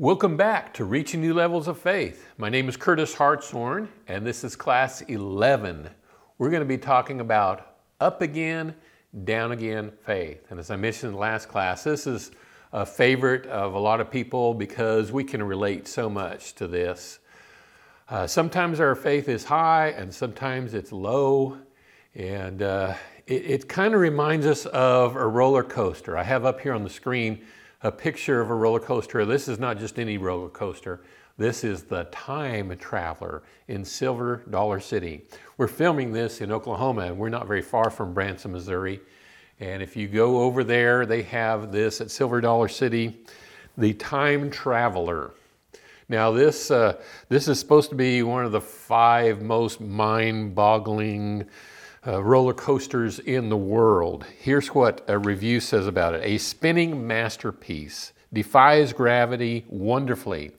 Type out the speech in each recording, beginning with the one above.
Welcome back to Reaching New Levels of Faith. My name is Curtis Hartshorn, and this is class 11. We're going to be talking about up again, down again faith. And as I mentioned in the last class, this is a favorite of a lot of people because we can relate so much to this. Uh, sometimes our faith is high and sometimes it's low. And uh, it, it kind of reminds us of a roller coaster. I have up here on the screen a picture of a roller coaster. This is not just any roller coaster. This is the Time Traveler in Silver Dollar City. We're filming this in Oklahoma and we're not very far from Branson, Missouri. And if you go over there, they have this at Silver Dollar City, the Time Traveler. Now this, uh, this is supposed to be one of the five most mind-boggling uh, roller coasters in the world. Here's what a review says about it. A spinning masterpiece, defies gravity wonderfully.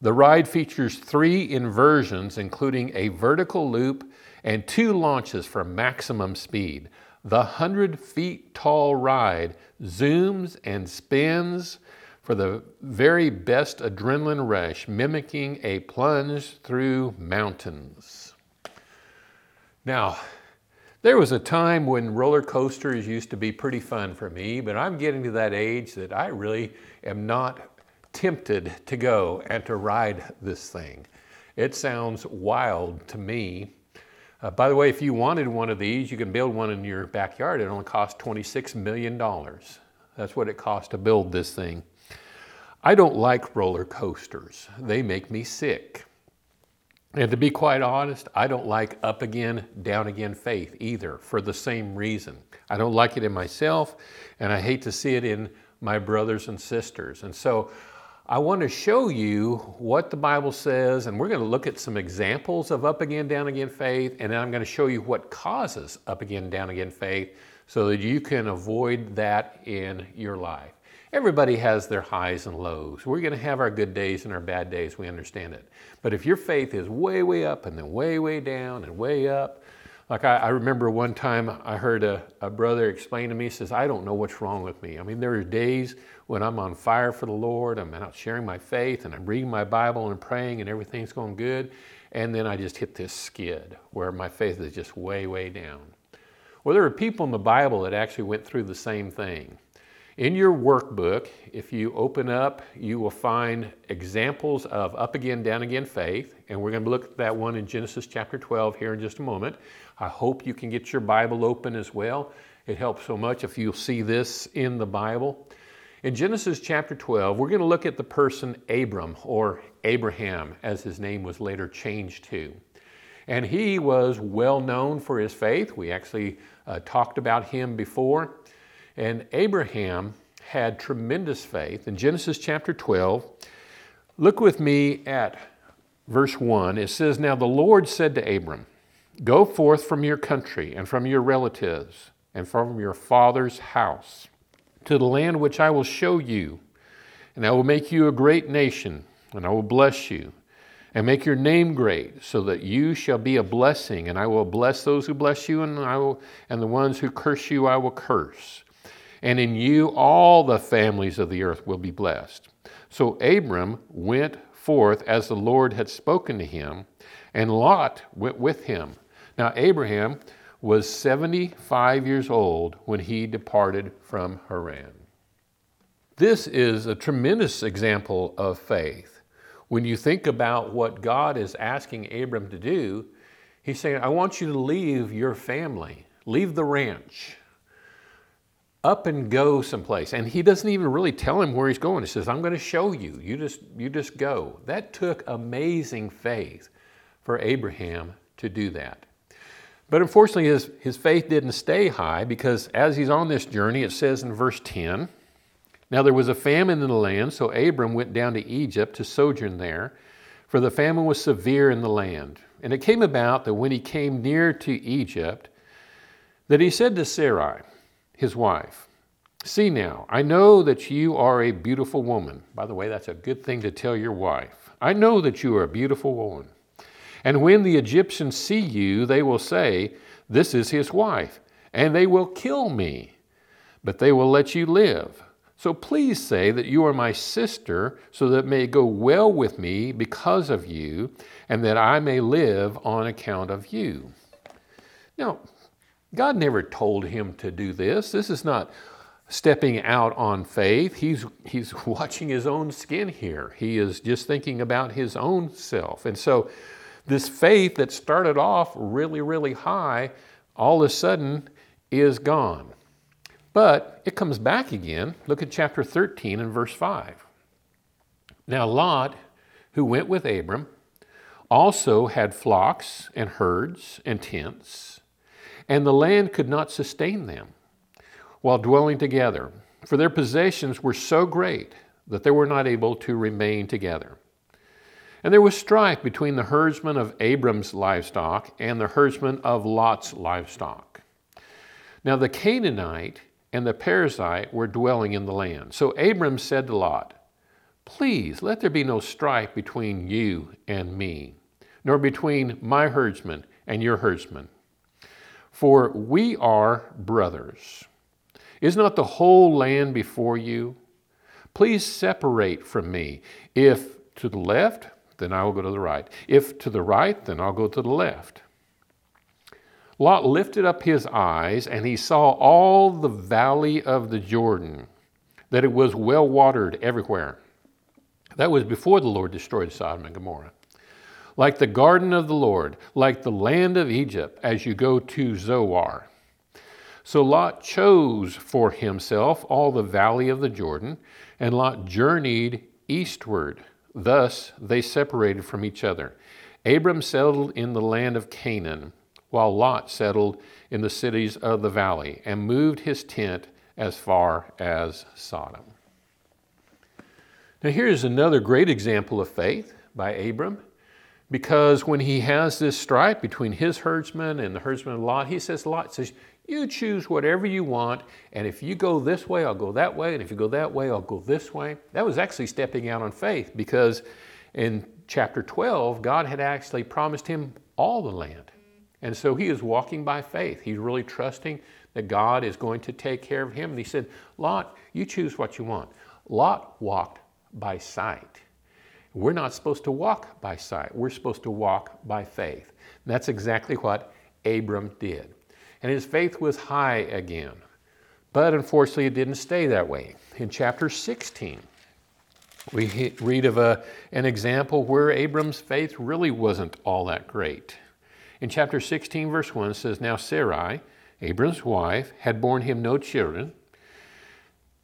The ride features three inversions, including a vertical loop and two launches for maximum speed. The 100 feet tall ride zooms and spins for the very best adrenaline rush, mimicking a plunge through mountains. Now, there was a time when roller coasters used to be pretty fun for me, but I'm getting to that age that I really am not tempted to go and to ride this thing. It sounds wild to me. Uh, by the way, if you wanted one of these, you can build one in your backyard. It only costs $26 million. That's what it costs to build this thing. I don't like roller coasters. They make me sick. And to be quite honest, I don't like up again, down again faith either for the same reason. I don't like it in myself, and I hate to see it in my brothers and sisters. And so I want to show you what the Bible says, and we're going to look at some examples of up again, down again faith, and then I'm going to show you what causes up again, down again faith so that you can avoid that in your life. Everybody has their highs and lows. We're going to have our good days and our bad days. We understand it. But if your faith is way, way up and then way, way down and way up, like I, I remember one time I heard a, a brother explain to me, he says, I don't know what's wrong with me. I mean, there are days when I'm on fire for the Lord, I'm out sharing my faith and I'm reading my Bible and praying and everything's going good. And then I just hit this skid where my faith is just way, way down. Well, there are people in the Bible that actually went through the same thing. In your workbook, if you open up, you will find examples of up again, down again faith. And we're going to look at that one in Genesis chapter 12 here in just a moment. I hope you can get your Bible open as well. It helps so much if you'll see this in the Bible. In Genesis chapter 12, we're going to look at the person Abram or Abraham, as his name was later changed to. And he was well known for his faith. We actually uh, talked about him before. And Abraham had tremendous faith. In Genesis chapter 12, look with me at verse 1. It says, Now the Lord said to Abram, Go forth from your country and from your relatives and from your father's house to the land which I will show you, and I will make you a great nation, and I will bless you and make your name great, so that you shall be a blessing, and I will bless those who bless you, and I will and the ones who curse you I will curse and in you all the families of the earth will be blessed. So Abram went forth as the Lord had spoken to him, and Lot went with him. Now, Abraham was 75 years old when he departed from Haran. This is a tremendous example of faith. When you think about what God is asking Abram to do, he's saying, I want you to leave your family, leave the ranch, up and go someplace. And he doesn't even really tell him where he's going. He says, I'm going to show you. You just, you just go. That took amazing faith for Abraham to do that. But unfortunately, his, his faith didn't stay high because as he's on this journey, it says in verse 10 Now there was a famine in the land, so Abram went down to Egypt to sojourn there, for the famine was severe in the land. And it came about that when he came near to Egypt, that he said to Sarai, his wife. See now, I know that you are a beautiful woman. By the way, that's a good thing to tell your wife. I know that you are a beautiful woman. And when the Egyptians see you, they will say, This is his wife, and they will kill me. But they will let you live. So please say that you are my sister, so that it may go well with me because of you, and that I may live on account of you. Now, God never told him to do this. This is not stepping out on faith. He's, he's watching his own skin here. He is just thinking about his own self. And so, this faith that started off really, really high, all of a sudden is gone. But it comes back again. Look at chapter 13 and verse 5. Now, Lot, who went with Abram, also had flocks and herds and tents, and the land could not sustain them while dwelling together, for their possessions were so great that they were not able to remain together. And there was strife between the herdsmen of Abram's livestock and the herdsmen of Lot's livestock. Now the Canaanite and the Perizzite were dwelling in the land. So Abram said to Lot, Please let there be no strife between you and me, nor between my herdsmen and your herdsmen. For we are brothers. Is not the whole land before you? Please separate from me. If to the left, then I will go to the right. If to the right, then I'll go to the left. Lot lifted up his eyes, and he saw all the valley of the Jordan, that it was well watered everywhere. That was before the Lord destroyed Sodom and Gomorrah. Like the garden of the Lord, like the land of Egypt, as you go to Zoar. So Lot chose for himself all the valley of the Jordan, and Lot journeyed eastward. Thus they separated from each other. Abram settled in the land of Canaan, while Lot settled in the cities of the valley and moved his tent as far as Sodom. Now, here's another great example of faith by Abram, because when he has this strife between his herdsmen and the herdsmen of Lot, he says, Lot says, you choose whatever you want, and if you go this way, I'll go that way, and if you go that way, I'll go this way. That was actually stepping out on faith because in chapter 12, God had actually promised him all the land. And so he is walking by faith. He's really trusting that God is going to take care of him. And he said, Lot, you choose what you want. Lot walked by sight. We're not supposed to walk by sight, we're supposed to walk by faith. And that's exactly what Abram did and his faith was high again. But unfortunately, it didn't stay that way. In chapter 16, we read of a, an example where Abram's faith really wasn't all that great. In chapter 16, verse 1, says, Now Sarai, Abram's wife, had borne him no children,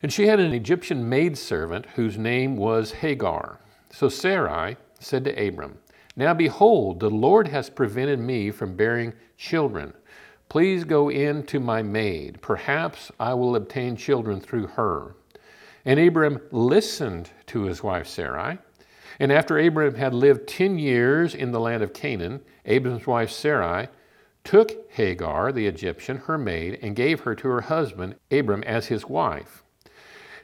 and she had an Egyptian maidservant whose name was Hagar. So Sarai said to Abram, Now behold, the Lord has prevented me from bearing children. Please go in to my maid. Perhaps I will obtain children through her. And Abram listened to his wife Sarai. And after Abram had lived ten years in the land of Canaan, Abram's wife Sarai took Hagar, the Egyptian, her maid, and gave her to her husband Abram as his wife.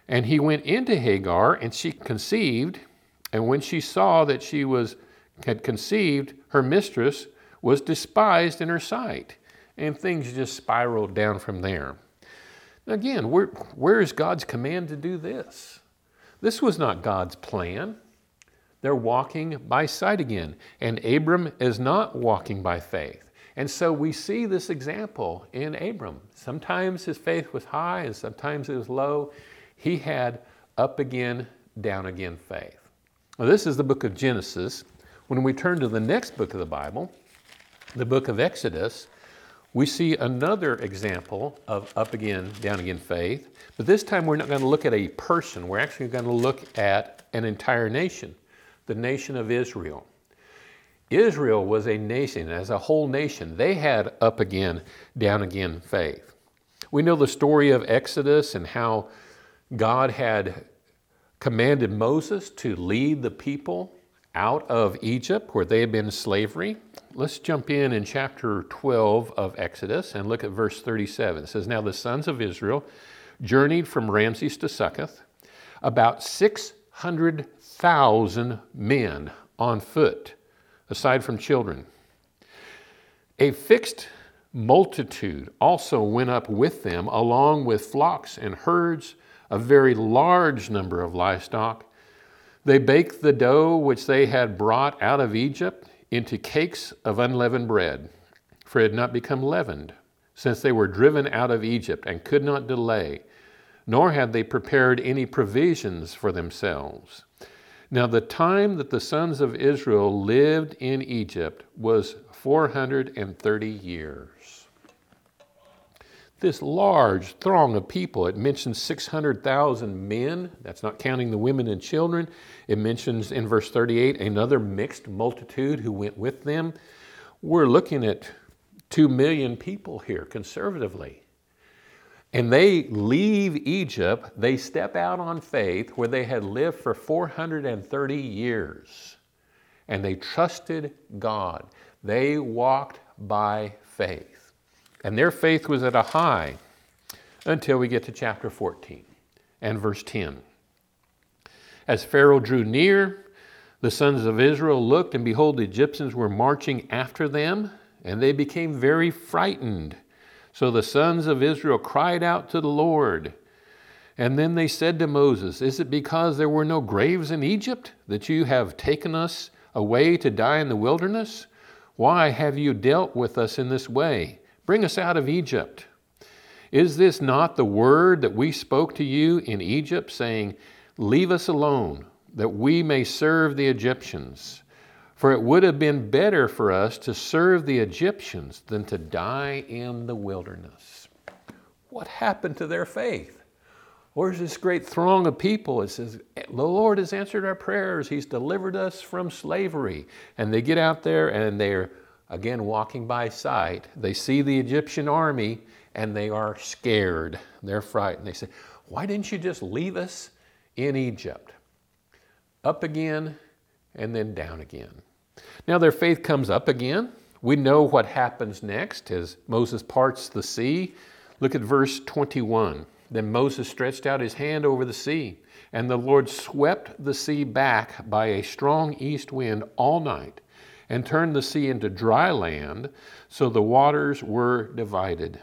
And he went into Hagar, and she conceived. And when she saw that she was had conceived, her mistress was despised in her sight and things just spiraled down from there. Now Again, where, where is God's command to do this? This was not God's plan. They're walking by sight again, and Abram is not walking by faith. And so we see this example in Abram. Sometimes his faith was high and sometimes it was low. He had up again, down again faith. Now, this is the book of Genesis. When we turn to the next book of the Bible, the book of Exodus, we see another example of up again, down again faith, but this time we're not going to look at a person. We're actually going to look at an entire nation, the nation of Israel. Israel was a nation, as a whole nation, they had up again, down again faith. We know the story of Exodus and how God had commanded Moses to lead the people out of Egypt where they had been in slavery. Let's jump in in chapter 12 of Exodus and look at verse 37. It says, Now the sons of Israel journeyed from Ramses to Succoth, about 600,000 men on foot, aside from children. A fixed multitude also went up with them, along with flocks and herds a very large number of livestock. They baked the dough which they had brought out of Egypt into cakes of unleavened bread, for it had not become leavened, since they were driven out of Egypt and could not delay, nor had they prepared any provisions for themselves. Now, the time that the sons of Israel lived in Egypt was 430 years. This large throng of people, it mentions 600,000 men, that's not counting the women and children. It mentions in verse 38 another mixed multitude who went with them. We're looking at 2 million people here conservatively. And they leave Egypt, they step out on faith where they had lived for 430 years. And they trusted God. They walked by faith. And their faith was at a high until we get to chapter 14 and verse 10. As Pharaoh drew near, the sons of Israel looked, and behold, the Egyptians were marching after them, and they became very frightened. So the sons of Israel cried out to the Lord. And then they said to Moses, Is it because there were no graves in Egypt that you have taken us away to die in the wilderness? Why have you dealt with us in this way? Bring us out of Egypt. Is this not the word that we spoke to you in Egypt, saying, Leave us alone, that we may serve the Egyptians? For it would have been better for us to serve the Egyptians than to die in the wilderness. What happened to their faith? Where's this great throng of people? It says, The Lord has answered our prayers. He's delivered us from slavery. And they get out there and they're, again, walking by sight. They see the Egyptian army and they are scared. They're frightened. They say, Why didn't you just leave us in Egypt? Up again and then down again. Now their faith comes up again. We know what happens next as Moses parts the sea. Look at verse 21. Then Moses stretched out his hand over the sea, and the Lord swept the sea back by a strong east wind all night and turned the sea into dry land, so the waters were divided.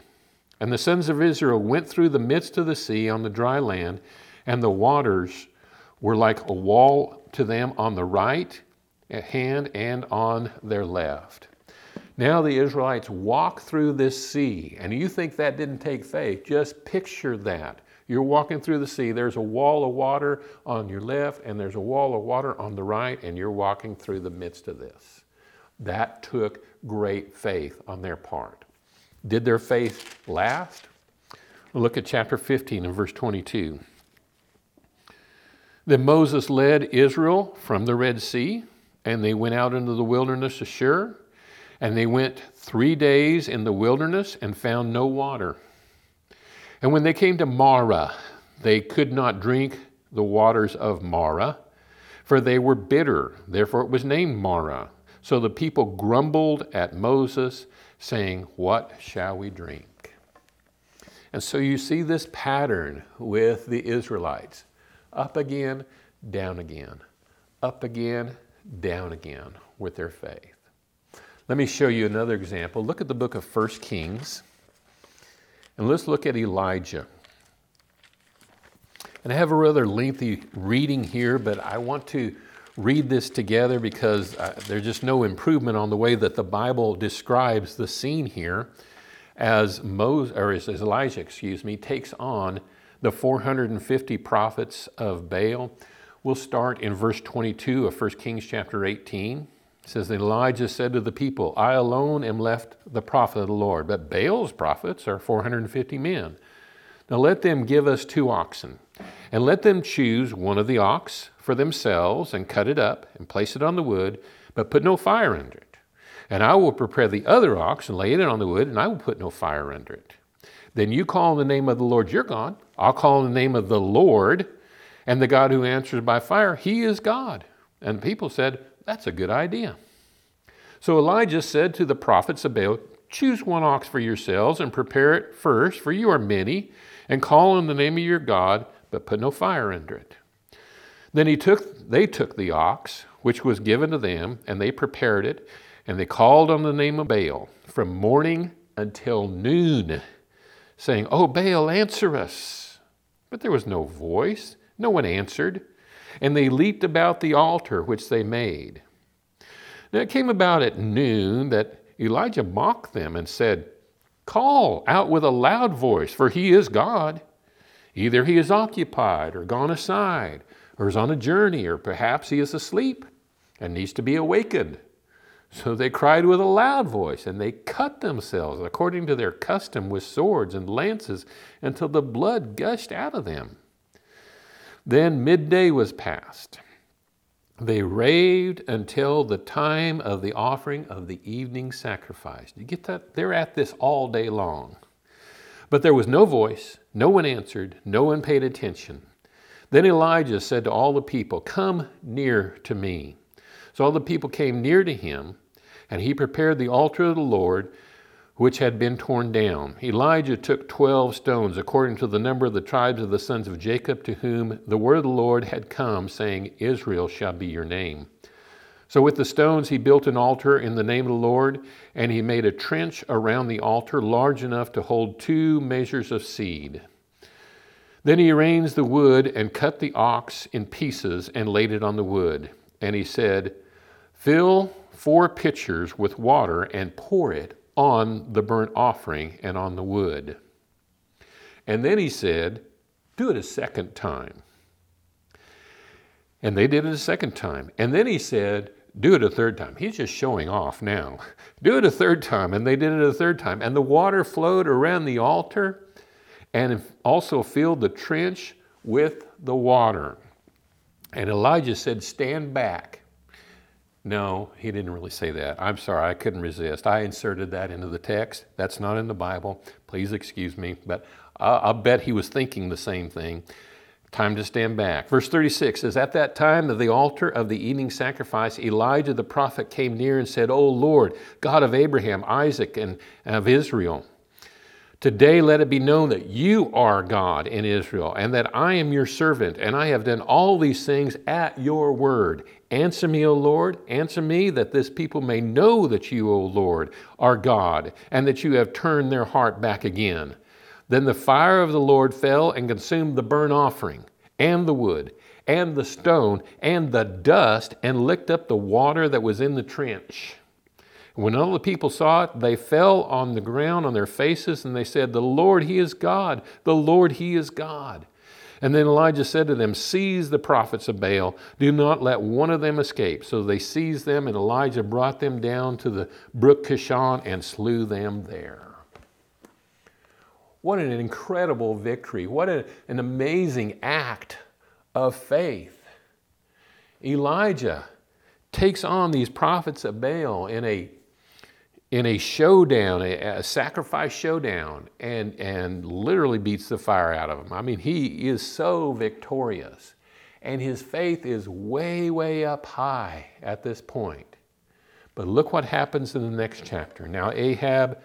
And the sons of Israel went through the midst of the sea on the dry land, and the waters were like a wall to them on the right hand and on their left. Now the Israelites walk through this sea, and you think that didn't take faith. Just picture that. You're walking through the sea, there's a wall of water on your left, and there's a wall of water on the right, and you're walking through the midst of this. That took great faith on their part. Did their faith last? Look at chapter 15 and verse 22. Then Moses led Israel from the Red Sea and they went out into the wilderness of Shur, and they went three days in the wilderness and found no water. And when they came to Marah, they could not drink the waters of Marah, for they were bitter. Therefore it was named Marah. So the people grumbled at Moses, saying, What shall we drink? And so you see this pattern with the Israelites up again, down again, up again, down again with their faith. Let me show you another example. Look at the book of 1 Kings, and let's look at Elijah. And I have a rather lengthy reading here, but I want to read this together because uh, there's just no improvement on the way that the Bible describes the scene here as Moses, or as Elijah, excuse me, takes on the 450 prophets of Baal. We'll start in verse 22 of 1 Kings chapter 18. It says, Elijah said to the people, I alone am left the prophet of the Lord, but Baal's prophets are 450 men. Now let them give us two oxen, and let them choose one of the ox for themselves, and cut it up, and place it on the wood, but put no fire under it. And I will prepare the other ox, and lay it on the wood, and I will put no fire under it. Then you call in the name of the Lord your God. I'll call in the name of the Lord and the God who answers by fire, he is God. And people said, That's a good idea. So Elijah said to the prophets of Baal, Choose one ox for yourselves and prepare it first, for you are many, and call on the name of your God, but put no fire under it. Then he took, they took the ox, which was given to them, and they prepared it, and they called on the name of Baal from morning until noon, saying, Oh, Baal, answer us. But there was no voice, no one answered, and they leaped about the altar which they made. Now it came about at noon that Elijah mocked them and said, Call out with a loud voice, for he is God. Either he is occupied or gone aside, or is on a journey, or perhaps he is asleep and needs to be awakened. So they cried with a loud voice, and they cut themselves according to their custom with swords and lances until the blood gushed out of them. Then midday was past. They raved until the time of the offering of the evening sacrifice. You get that? They're at this all day long. But there was no voice, no one answered, no one paid attention. Then Elijah said to all the people, Come near to me. So all the people came near to him, and he prepared the altar of the Lord, which had been torn down. Elijah took twelve stones, according to the number of the tribes of the sons of Jacob, to whom the word of the Lord had come, saying, Israel shall be your name. So with the stones he built an altar in the name of the Lord, and he made a trench around the altar large enough to hold two measures of seed. Then he arranged the wood and cut the ox in pieces and laid it on the wood. And he said, Fill four pitchers with water and pour it on the burnt offering and on the wood. And then he said, Do it a second time. And they did it a second time. And then he said, Do it a third time. He's just showing off now. Do it a third time. And they did it a third time. And the water flowed around the altar and also filled the trench with the water. And Elijah said, Stand back. No, he didn't really say that. I'm sorry, I couldn't resist. I inserted that into the text. That's not in the Bible. Please excuse me, but I'll bet he was thinking the same thing. Time to stand back. Verse 36 says, At that time of the altar of the evening sacrifice, Elijah the prophet came near and said, O Lord, God of Abraham, Isaac, and of Israel, Today let it be known that you are God in Israel, and that I am your servant, and I have done all these things at your word. Answer me, O Lord, answer me, that this people may know that you, O Lord, are God, and that you have turned their heart back again. Then the fire of the Lord fell and consumed the burnt offering, and the wood, and the stone, and the dust, and licked up the water that was in the trench. When all the people saw it, they fell on the ground on their faces and they said, The Lord, He is God. The Lord, He is God. And then Elijah said to them, Seize the prophets of Baal. Do not let one of them escape. So they seized them, and Elijah brought them down to the brook Kishon and slew them there. What an incredible victory. What a, an amazing act of faith. Elijah takes on these prophets of Baal in a in a showdown, a, a, sacrifice showdown, and, and literally beats the fire out of him. I mean, he is so victorious. And his faith is way, way up high at this point. But look what happens in the next chapter. Now, Ahab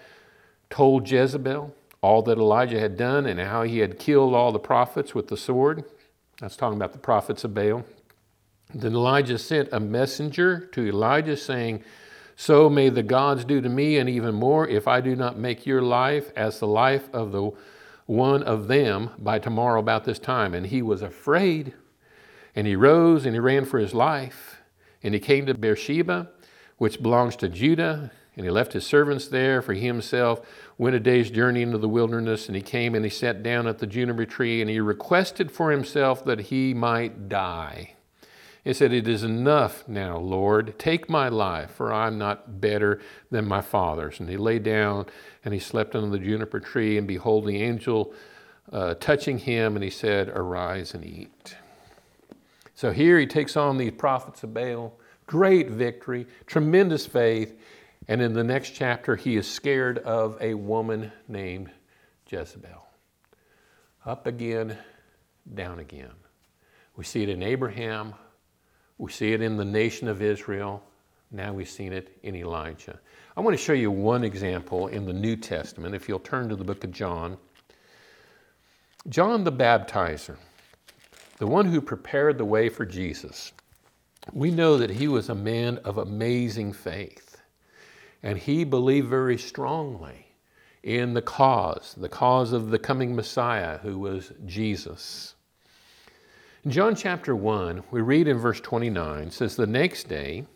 told Jezebel all that Elijah had done and how he had killed all the prophets with the sword. That's talking about the prophets of Baal. Then Elijah sent a messenger to Elijah saying, so may the gods do to me, and even more, if I do not make your life as the life of the one of them by tomorrow about this time. And he was afraid, and he rose and he ran for his life. And he came to Beersheba, which belongs to Judah, and he left his servants there, for himself went a day's journey into the wilderness. And he came and he sat down at the juniper tree, and he requested for himself that he might die. He said, It is enough now, Lord. Take my life, for I'm not better than my father's. And he lay down and he slept under the juniper tree, and behold, the angel uh, touching him, and he said, Arise and eat. So here he takes on these prophets of Baal. Great victory, tremendous faith. And in the next chapter, he is scared of a woman named Jezebel. Up again, down again. We see it in Abraham, we see it in the nation of Israel. Now we've seen it in Elijah. I want to show you one example in the New Testament. If you'll turn to the book of John, John the Baptizer, the one who prepared the way for Jesus, we know that he was a man of amazing faith. And he believed very strongly in the cause, the cause of the coming Messiah, who was Jesus. In John chapter 1, we read in verse 29, says, The next day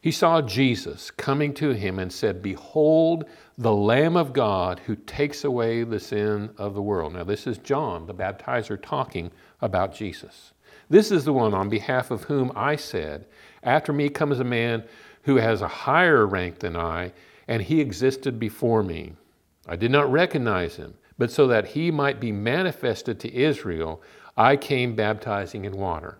he saw Jesus coming to him and said, Behold, the Lamb of God who takes away the sin of the world. Now, this is John, the baptizer, talking about Jesus. This is the one on behalf of whom I said, After me comes a man who has a higher rank than I, and he existed before me. I did not recognize him, but so that he might be manifested to Israel, I came baptizing in water.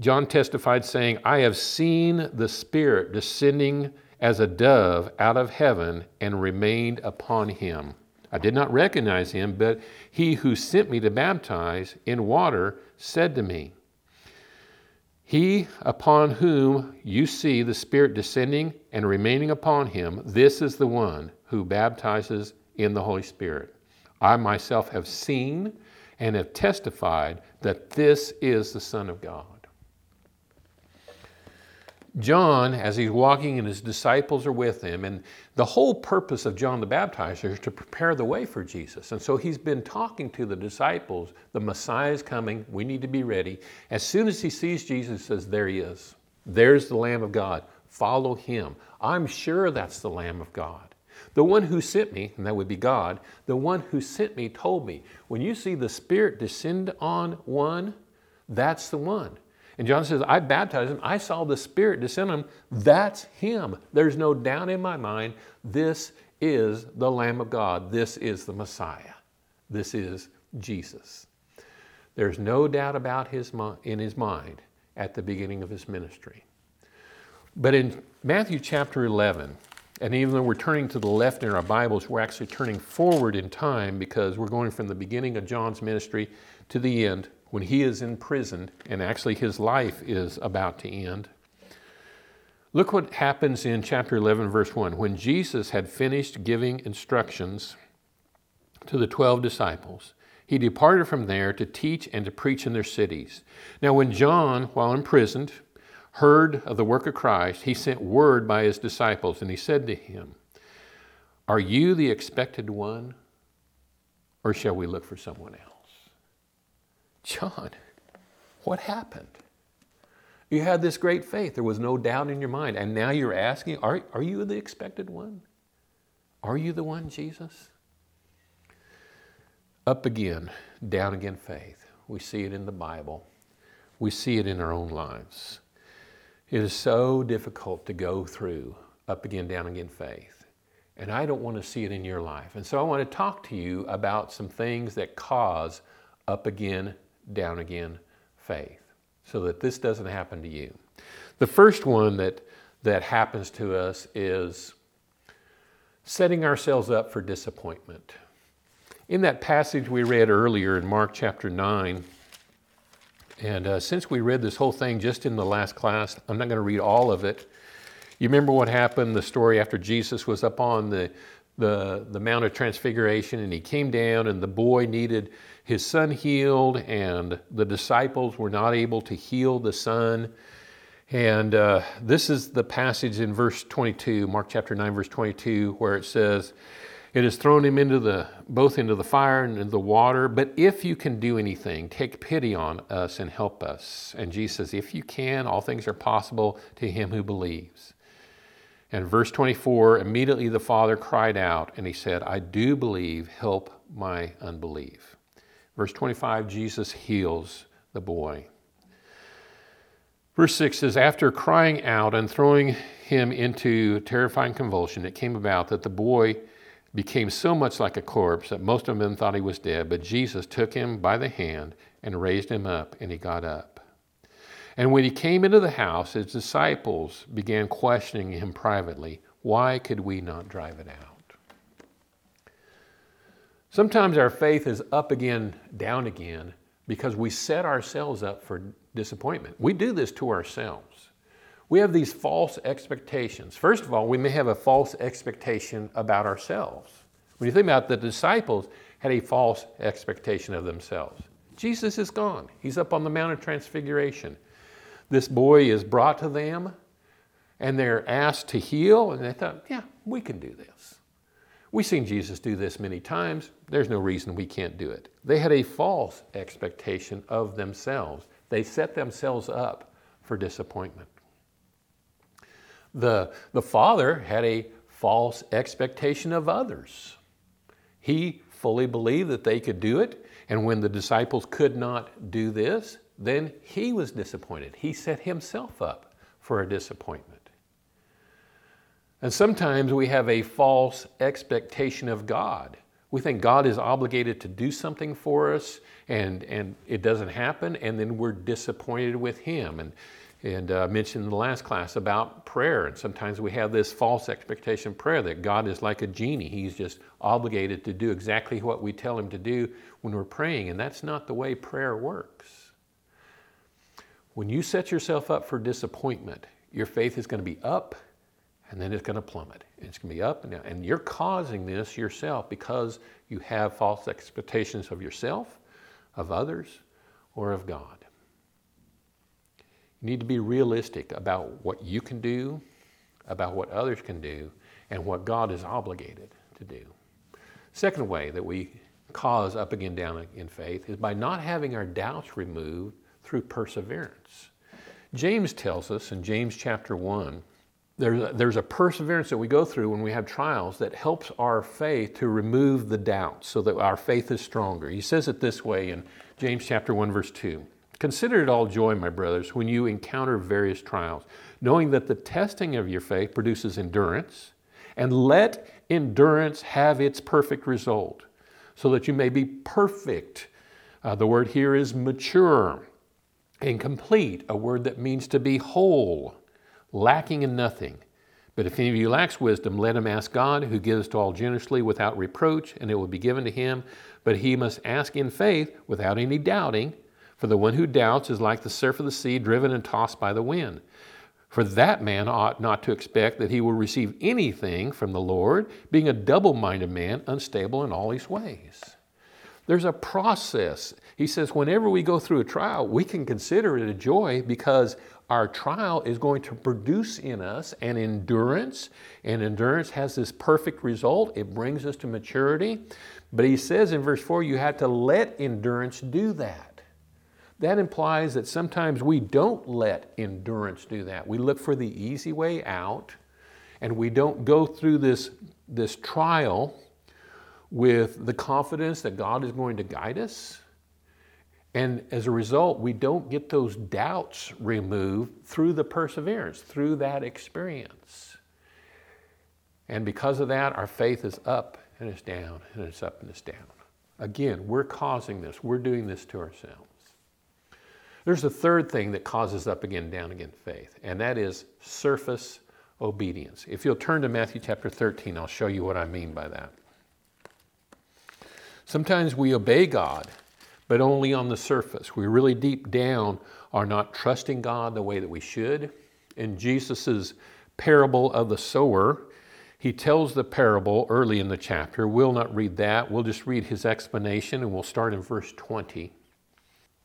John testified, saying, I have seen the Spirit descending as a dove out of heaven and remained upon him. I did not recognize him, but he who sent me to baptize in water said to me, He upon whom you see the Spirit descending and remaining upon him, this is the one who baptizes in the Holy Spirit. I myself have seen and have testified that this is the Son of God. John, as he's walking and his disciples are with him, and the whole purpose of John the Baptizer is to prepare the way for Jesus. And so he's been talking to the disciples, the Messiah is coming, we need to be ready. As soon as he sees Jesus, he says, There he is. There's the Lamb of God. Follow him. I'm sure that's the Lamb of God. The one who sent me, and that would be God, the one who sent me told me, when you see the Spirit descend on one, that's the one. And John says, I baptized him. I saw the Spirit descend on him. That's him. There's no doubt in my mind. This is the Lamb of God. This is the Messiah. This is Jesus. There's no doubt about his in his mind at the beginning of his ministry. But in Matthew chapter 11, and even though we're turning to the left in our Bibles, we're actually turning forward in time because we're going from the beginning of John's ministry to the end when he is imprisoned and actually his life is about to end. Look what happens in chapter 11, verse 1. When Jesus had finished giving instructions to the 12 disciples, he departed from there to teach and to preach in their cities. Now, when John, while imprisoned, heard of the work of Christ, he sent word by his disciples, and he said to him, Are you the expected one, or shall we look for someone else? John, what happened? You had this great faith. There was no doubt in your mind. And now you're asking, are, are you the expected one? Are you the one, Jesus? Up again, down again faith. We see it in the Bible. We see it in our own lives. It is so difficult to go through up again, down again faith. And I don't want to see it in your life. And so I want to talk to you about some things that cause up again, down again faith so that this doesn't happen to you. The first one that, that happens to us is setting ourselves up for disappointment. In that passage we read earlier in Mark chapter 9, and uh, since we read this whole thing just in the last class, I'm not going to read all of it. You remember what happened, the story after Jesus was up on the, the, the Mount of Transfiguration and he came down, and the boy needed his son healed, and the disciples were not able to heal the son. And uh, this is the passage in verse 22, Mark chapter 9, verse 22, where it says, It has thrown him into the both into the fire and into the water. But if you can do anything, take pity on us and help us. And Jesus says, If you can, all things are possible to him who believes. And verse 24, immediately the father cried out and he said, I do believe, help my unbelief. Verse 25, Jesus heals the boy. Verse 6 says, After crying out and throwing him into terrifying convulsion, it came about that the boy became so much like a corpse that most of them thought he was dead. But Jesus took him by the hand and raised him up, and he got up. And when he came into the house, his disciples began questioning him privately Why could we not drive it out? Sometimes our faith is up again, down again, because we set ourselves up for disappointment. We do this to ourselves. We have these false expectations. First of all, we may have a false expectation about ourselves. When you think about it, the disciples had a false expectation of themselves. Jesus is gone. He's up on the Mount of Transfiguration. This boy is brought to them, and they're asked to heal, and they thought, yeah, we can do this. We've seen Jesus do this many times. There's no reason we can't do it. They had a false expectation of themselves. They set themselves up for disappointment. The, the father had a false expectation of others. He fully believed that they could do it, and when the disciples could not do this, then he was disappointed. He set himself up for a disappointment. And sometimes we have a false expectation of God. We think God is obligated to do something for us and, and it doesn't happen, and then we're disappointed with Him. And, and uh, I mentioned in the last class about prayer, and sometimes we have this false expectation of prayer that God is like a genie. He's just obligated to do exactly what we tell Him to do when we're praying, and that's not the way prayer works. When you set yourself up for disappointment, your faith is going to be up and then it's going to plummet. It's going to be up and down. And you're causing this yourself because you have false expectations of yourself, of others, or of God. You need to be realistic about what you can do, about what others can do, and what God is obligated to do. Second way that we cause up again, down in faith is by not having our doubts removed through perseverance. James tells us in James chapter 1 there's a, there's a perseverance that we go through when we have trials that helps our faith to remove the doubts so that our faith is stronger. He says it this way in James chapter 1 verse 2. Consider it all joy, my brothers, when you encounter various trials, knowing that the testing of your faith produces endurance, and let endurance have its perfect result, so that you may be perfect. Uh, the word here is mature and complete, a word that means to be whole lacking in nothing. But if any of you lacks wisdom, let him ask God, who gives to all generously without reproach, and it will be given to him. But he must ask in faith without any doubting. For the one who doubts is like the surf of the sea, driven and tossed by the wind. For that man ought not to expect that he will receive anything from the Lord, being a double minded man, unstable in all his ways. There's a process. He says, whenever we go through a trial, we can consider it a joy because our trial is going to produce in us an endurance, and endurance has this perfect result. It brings us to maturity. But he says in verse 4, you have to let endurance do that. That implies that sometimes we don't let endurance do that. We look for the easy way out, and we don't go through this, this trial with the confidence that God is going to guide us and as a result, we don't get those doubts removed through the perseverance, through that experience. And because of that, our faith is up and it's down, and it's up and it's down. Again, we're causing this, we're doing this to ourselves. There's a third thing that causes up again, down again faith, and that is surface obedience. If you'll turn to Matthew chapter 13, I'll show you what I mean by that. Sometimes we obey God but only on the surface. We really deep down are not trusting God the way that we should. In Jesus' parable of the sower, he tells the parable early in the chapter. We'll not read that. We'll just read his explanation and we'll start in verse 20.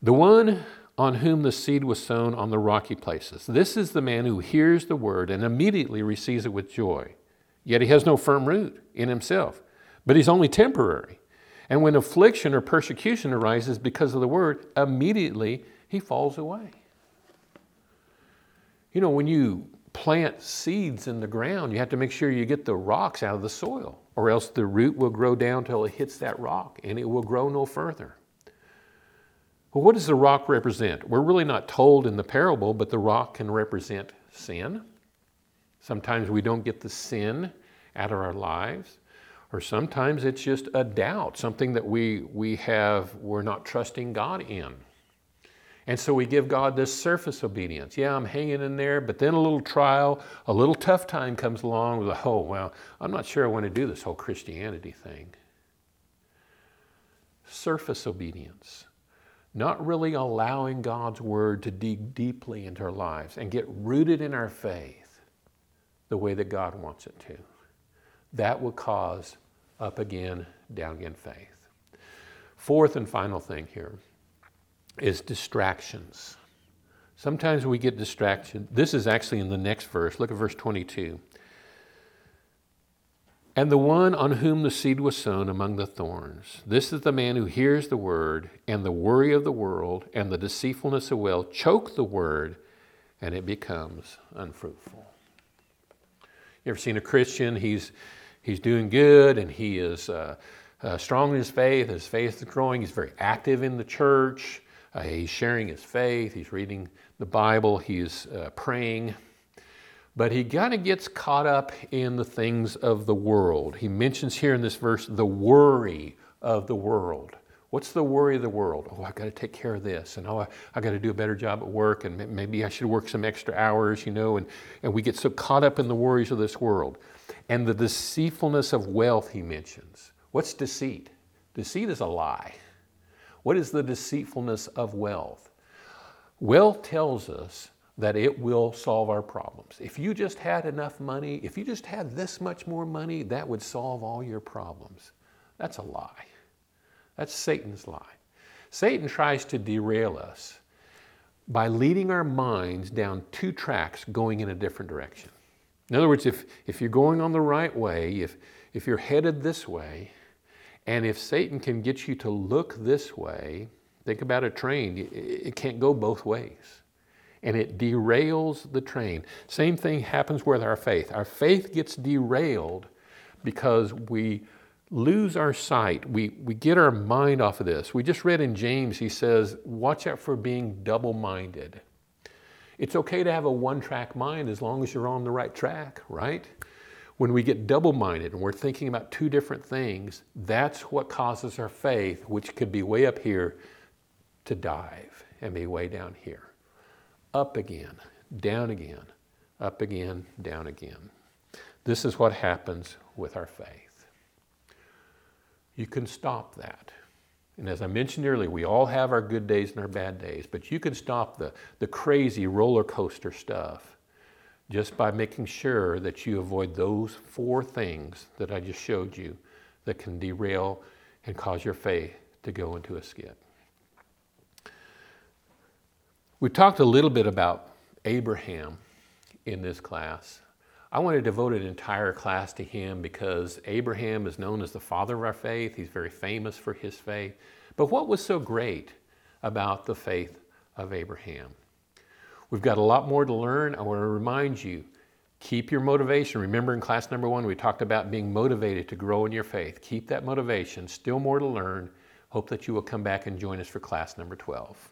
The one on whom the seed was sown on the rocky places. This is the man who hears the word and immediately receives it with joy. Yet he has no firm root in himself, but he's only temporary. And when affliction or persecution arises because of the word, immediately he falls away. You know, when you plant seeds in the ground, you have to make sure you get the rocks out of the soil, or else the root will grow down till it hits that rock and it will grow no further. Well, what does the rock represent? We're really not told in the parable, but the rock can represent sin. Sometimes we don't get the sin out of our lives or sometimes it's just a doubt, something that we, we have, we're not trusting God in. And so we give God this surface obedience. Yeah, I'm hanging in there, but then a little trial, a little tough time comes along. With, oh, well, I'm not sure I want to do this whole Christianity thing. Surface obedience, not really allowing God's word to dig deeply into our lives and get rooted in our faith the way that God wants it to. That will cause up again, down again faith. Fourth and final thing here is distractions. Sometimes we get distracted. This is actually in the next verse. Look at verse 22. And the one on whom the seed was sown among the thorns, this is the man who hears the word, and the worry of the world and the deceitfulness of wealth choke the word, and it becomes unfruitful. You ever seen a Christian? He's, he's doing good and he is uh, uh, strong in his faith. His faith is growing. He's very active in the church. Uh, he's sharing his faith. He's reading the Bible. He's uh, praying. But he kind of gets caught up in the things of the world. He mentions here in this verse the worry of the world. What's the worry of the world? Oh, I've got to take care of this, and oh, I, I got to do a better job at work, and maybe I should work some extra hours, you know. And, and we get so caught up in the worries of this world. And the deceitfulness of wealth, he mentions. What's deceit? Deceit is a lie. What is the deceitfulness of wealth? Wealth tells us that it will solve our problems. If you just had enough money, if you just had this much more money, that would solve all your problems. That's a lie. That's Satan's lie. Satan tries to derail us by leading our minds down two tracks going in a different direction. In other words, if, if you're going on the right way, if, if you're headed this way, and if Satan can get you to look this way, think about a train, it, it can't go both ways and it derails the train. Same thing happens with our faith. Our faith gets derailed because we lose our sight. We, we get our mind off of this. We just read in James, he says, watch out for being double minded. It's okay to have a one track mind as long as you're on the right track, right? When we get double minded and we're thinking about two different things, that's what causes our faith, which could be way up here, to dive and be way down here up again, down again, up again, down again. This is what happens with our faith. You can stop that. And as I mentioned earlier, we all have our good days and our bad days, but you can stop the, the crazy roller coaster stuff just by making sure that you avoid those four things that I just showed you that can derail and cause your faith to go into a skid. We talked a little bit about Abraham in this class. I want to devote an entire class to him because Abraham is known as the father of our faith. He's very famous for his faith. But what was so great about the faith of Abraham? We've got a lot more to learn. I want to remind you keep your motivation. Remember in class number one, we talked about being motivated to grow in your faith. Keep that motivation. Still more to learn. Hope that you will come back and join us for class number 12.